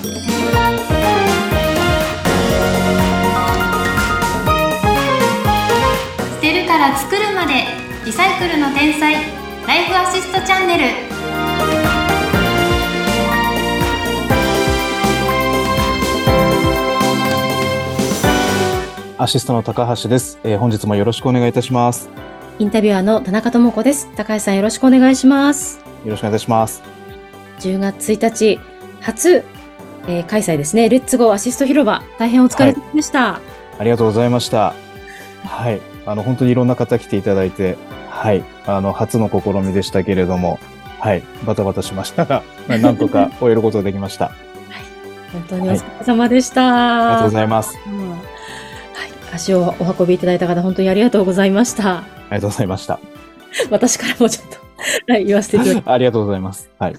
捨てるから作るまでリサイクルの天才ライフアシストチャンネルアシストの高橋です、えー本日もよろしくお願いいたします。インタビュアーの田中智子です。高橋さんよろしくお願いします。よろしくお願いいたします。10月1日、初、えー開催ですね。レッツゴーアシスト広場。大変お疲れ様でした。ありがとうございました。はい。あの、本当にいろんな方来ていただいて、はい。あの、初の試みでしたけれども、はい。バタバタしましたが、まあなんとか終えることができました。あ本当にお疲れ様でした。りがとうございます。うんはい。足をお運びいただいた方、本当にありがとうございました。ありがとうございました。私からもちょっと、はい、言わせていただきます。ありがとうございます。はい。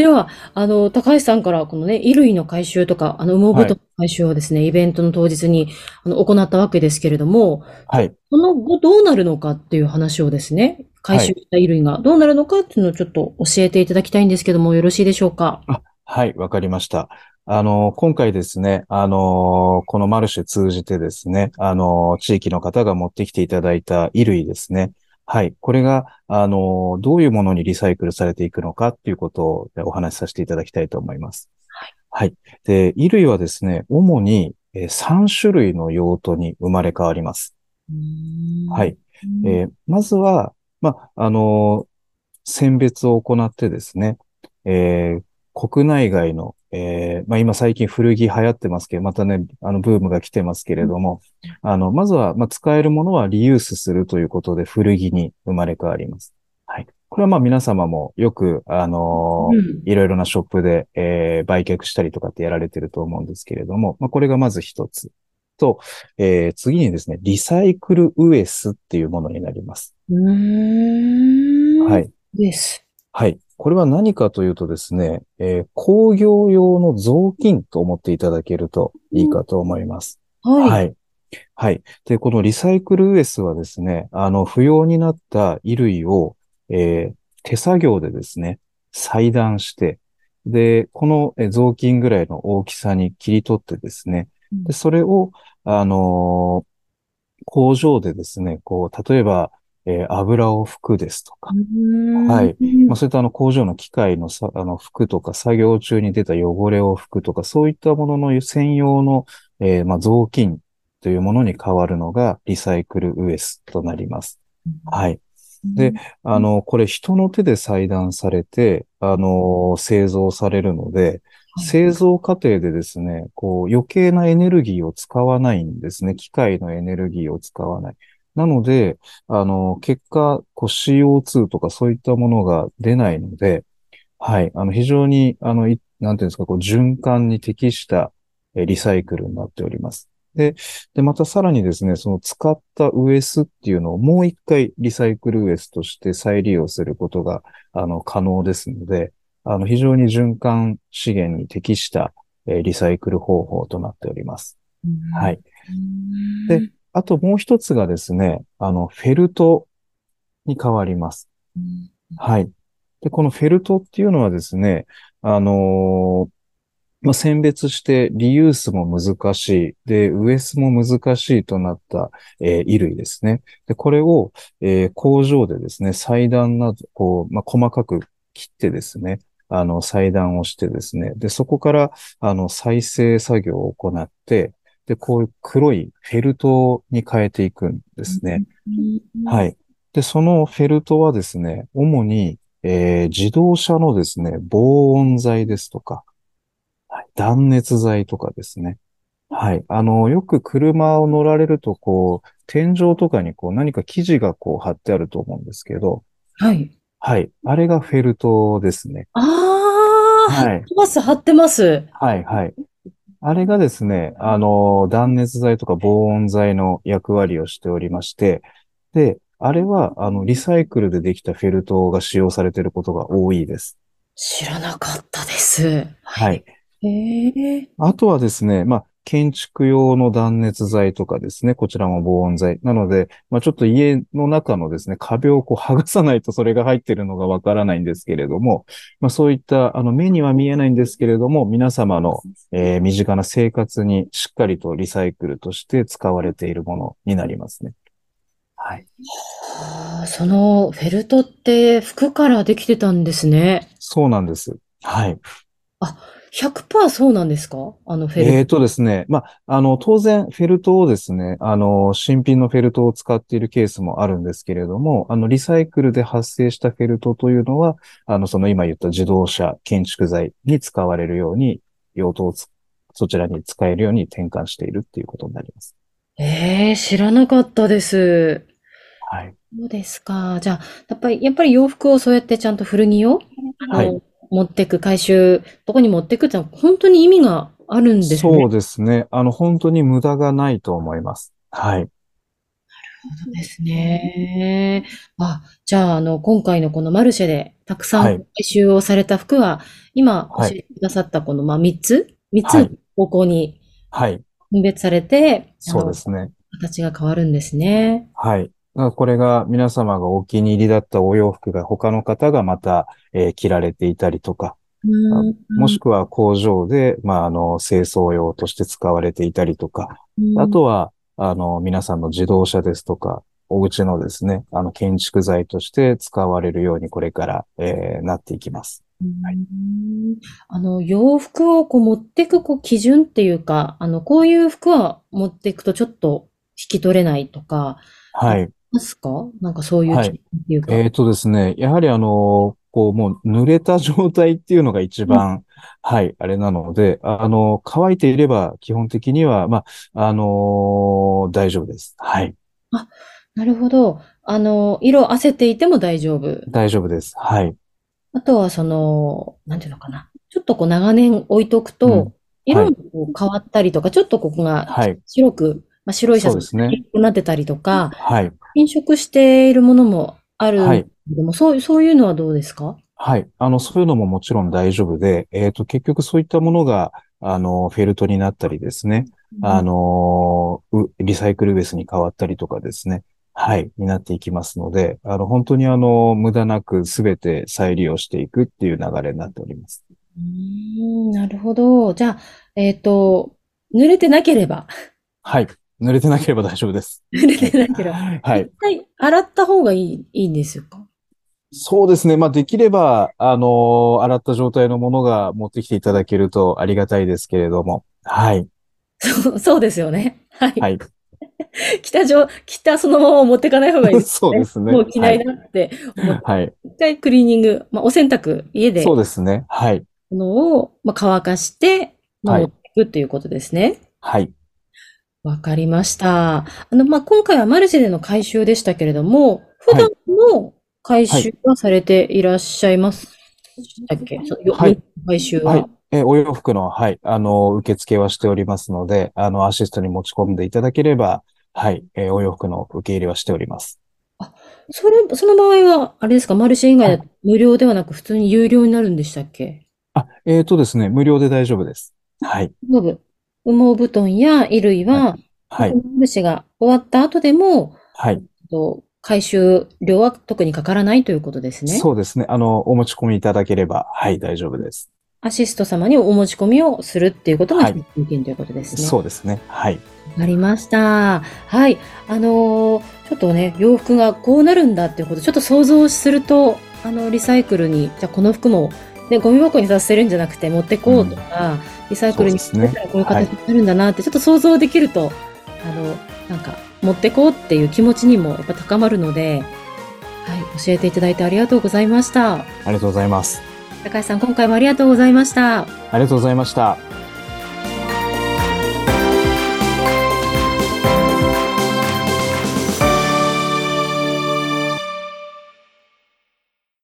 では、あの、高橋さんから、このね、衣類の回収とか、あの、羽毛布団の回収をですね、イベントの当日に、あの、行ったわけですけれども、はい。その後どうなるのかっていう話をですね、回収した衣類がどうなるのかっていうのをちょっと教えていただきたいんですけども、よろしいでしょうか？はい、わかりました。あの、今回ですね、あの、このマルシェ通じてですね、あの、地域の方が持ってきていただいた衣類ですね。はい。これが、あの、どういうものにリサイクルされていくのかっていうことをお話しさせていただきたいと思います。はい。で、衣類はですね、主にえー3種類の用途に生まれ変わります。はい。えーまずは、まあ、あの選別を行ってですね、えー国内外の、えーまあ、今最近古着流行ってますけど、またね、あの、ブームが来てますけれども、あの、まずは、まあ、使えるものはリユースするということで古着に生まれ変わります。はい。これはまあ皆様もよく、あのーうんいろいろなショップで、えー売却したりとかってやられてると思うんですけれども、まあ、これがまず一つ。と、えー次にですね、リサイクルウエスっていうものになります。うーん。。はいい。です。はい。これは何かというとですね、えー工業用の雑巾と思っていただけるといいかと思います。はい。はい。はい。で、このリサイクルウエスはですね、あの、不要になった衣類を、えー手作業でですね、裁断して、で、このえー雑巾ぐらいの大きさに切り取ってですね、で、それを、あのー工場でですね、こう、例えば、えー油を拭くですとか、ははいまあ、それとあの工場の機械のさ、あの服とか作業中に出た汚れを拭くとか、そういったものの専用の、えーまあ、雑巾というものに変わるのがリサイクルウエスとなります。はい。で、あの、これ人の手で裁断されて、あの、製造されるので、はい製造過程でですね、こう余計なエネルギーを使わないんですね。機械のエネルギーを使わない。なので、あの、結果、こう CO2 とかそういったものが出ないので、はい、あの、非常に、あの、いなんていうんですか、こう循環に適したえーリサイクルになっております。で、で、またさらにですね、その使ったウエスっていうのをもう一回リサイクルウエスとして再利用することが、あの、可能ですので、あの、非常に循環資源に適した、えーリサイクル方法となっております。はい。であともう一つがですね、あの、フェルトに変わります。はい。で、このフェルトっていうのはですね、あのーまあ、選別してリユースも難しい。で、ウエスも難しいとなった、えー衣類ですね。で、これを、えー工場でですね、裁断など、こう、まあ、細かく切ってですね、あの、裁断をしてですね、で、そこから、あの、再生作業を行って、で、こういう黒いフェルトに変えていくんですね。はい。で、そのフェルトはですね、主に、えー自動車のですね、防音材ですとか、はい、断熱材とかですね。はい。あの、よく車を乗られると、こう、天井とかにこう何か生地がこう貼ってあると思うんですけど、はい。はい。あれがフェルトですね。ああ、はい貼ってます、貼ってます。はい、はい。あれがですね、あの、断熱材とか防音材の役割をしておりまして、で、あれは、あの、リサイクルでできたフェルトが使用されていることが多いです。知らなかったです。はい。へえ。あとはですね、まあ、建築用の断熱材とかですね、こちらも防音材。なので、まあ、ちょっと家の中のですね、壁をこう剥がさないとそれが入ってるのがわからないんですけれども、まあ、そういった、あの、目には見えないんですけれども、皆様の、えー身近な生活にしっかりとリサイクルとして使われているものになりますね。はい。そのフェルトって服からできてたんですね。そうなんです。はい。100%そうなんですか？あのフェルト。えーとですね。まあ、あの、当然、フェルトをですね、あの、新品のフェルトを使っているケースもあるんですけれども、あの、リサイクルで発生したフェルトというのは、あの、その今言った自動車、建築材に使われるように、用途をつそちらに使えるように転換しているっていうことになります。ええ知らなかったです。はい。そうですか。じゃあ、やっぱり、やっぱり洋服をそうやってちゃんと古着を、はい持ってく、回収、どこに持ってくってのは本当に意味があるんですね。そうですね。あの、本当に無駄がないと思います。はい。そうですね。あ、じゃあ、あの、今回のこのマルシェでたくさんはい回収をされた服は、今教はいえてくださったこの、まあ、3つ ?3 つのはい方向にはい。分別されて、そうですね。形が変わるんですね。はい。これが皆様がお気に入りだったお洋服が他の方がまた、えー着られていたりとか、うんもしくは工場で、まあ、あの、清掃用として使われていたりとか、あとは、あの、皆さんの自動車ですとか、お家のですね、あの、建築材として使われるようにこれから、えーなっていきます。はいうんあの、洋服をこう持っていくこう基準っていうか、あの、こういう服は持っていくとちょっと引き取れないとか、はい。ますか？なんかそういうはいっていうか。えーとですね、やはりあの、こう、もう濡れた状態っていうのが一番、はい、あれなので、あの、乾いていれば基本的には、まあ、あの大丈夫です。はい。なるほど。あの、色あせていても大丈夫。大丈夫です。はい。あとはその、なんていうのかな。ちょっとこう長年置いとくと、うん色もこう変わったりとか、ちょっとここがはい。白く、まあ、白いシャツそうですねが黄色くなってたりとか、はい。変色しているものもあるはいけども、そう、そういうのはどうですか？はい。あの、そういうのももちろん大丈夫で、えっと、結局そういったものが、あの、フェルトになったりですね、あの、うリサイクルベースに変わったりとかですね、はい、になっていきますので、あの、本当にあの、無駄なくすべて再利用していくっていう流れになっております。うーん、なるほど。じゃあ、えっと、濡れてなければ、はい。濡れてなければ大丈夫です。濡れてなければ、はい。一回洗った方がいい、いいんですよかそうですね。まあ、できれば、あの、洗った状態のものが持ってきていただけるとありがたいですけれども。はい。そう、そうですよね。はい。はい。着た状、着たそのまま持ってかない方がいいです そうですねもう着ないなって思って、はい。一回クリーニング、まあ、お洗濯、家で、そうですね。はい。ものを、まあ、乾かして、まあはい持っていくということですね。はい。わかりました。あの、まあ、今回はマルシェでの回収でしたけれども、普段の回収はされていらっしゃいますだっけ？そうよはい回収は。はい。えーお洋服の、はい、あの、受付はしておりますので、あの、アシストに持ち込んでいただければ、はい、えーお洋服の受け入れはしております。それ、その場合は、あれですか、マルシェ以外だと無料ではなく普通に有料になるんでしたっけ？あ、えーとですね、無料で大丈夫です。はい。羽毛羽毛布団や衣類は、はい。マルシェが終わった後でも、はい。と回収料は特にかからないということですね。そうですね。あの、お持ち込みいただければ、はい、大丈夫です。アシスト様にお持ち込みをするっていうことがはい条件ということですね。そうですね。はい。わかりました。はい。あのーちょっとね、洋服がこうなるんだっていうこと、ちょっと想像すると、あの、リサイクルに、じゃあこの服も、ね、ゴミ箱にさせるんじゃなくて持ってこうとか、リサイクルにしたらこういう形になるんだなって、ちょっと想像できると、あの、なんか、持ってこうっていう気持ちにもやっぱ高まるので、はい、教えていただいてありがとうございました。ありがとうございます。高橋さん、今回もありがとうございました。ありがとうございました。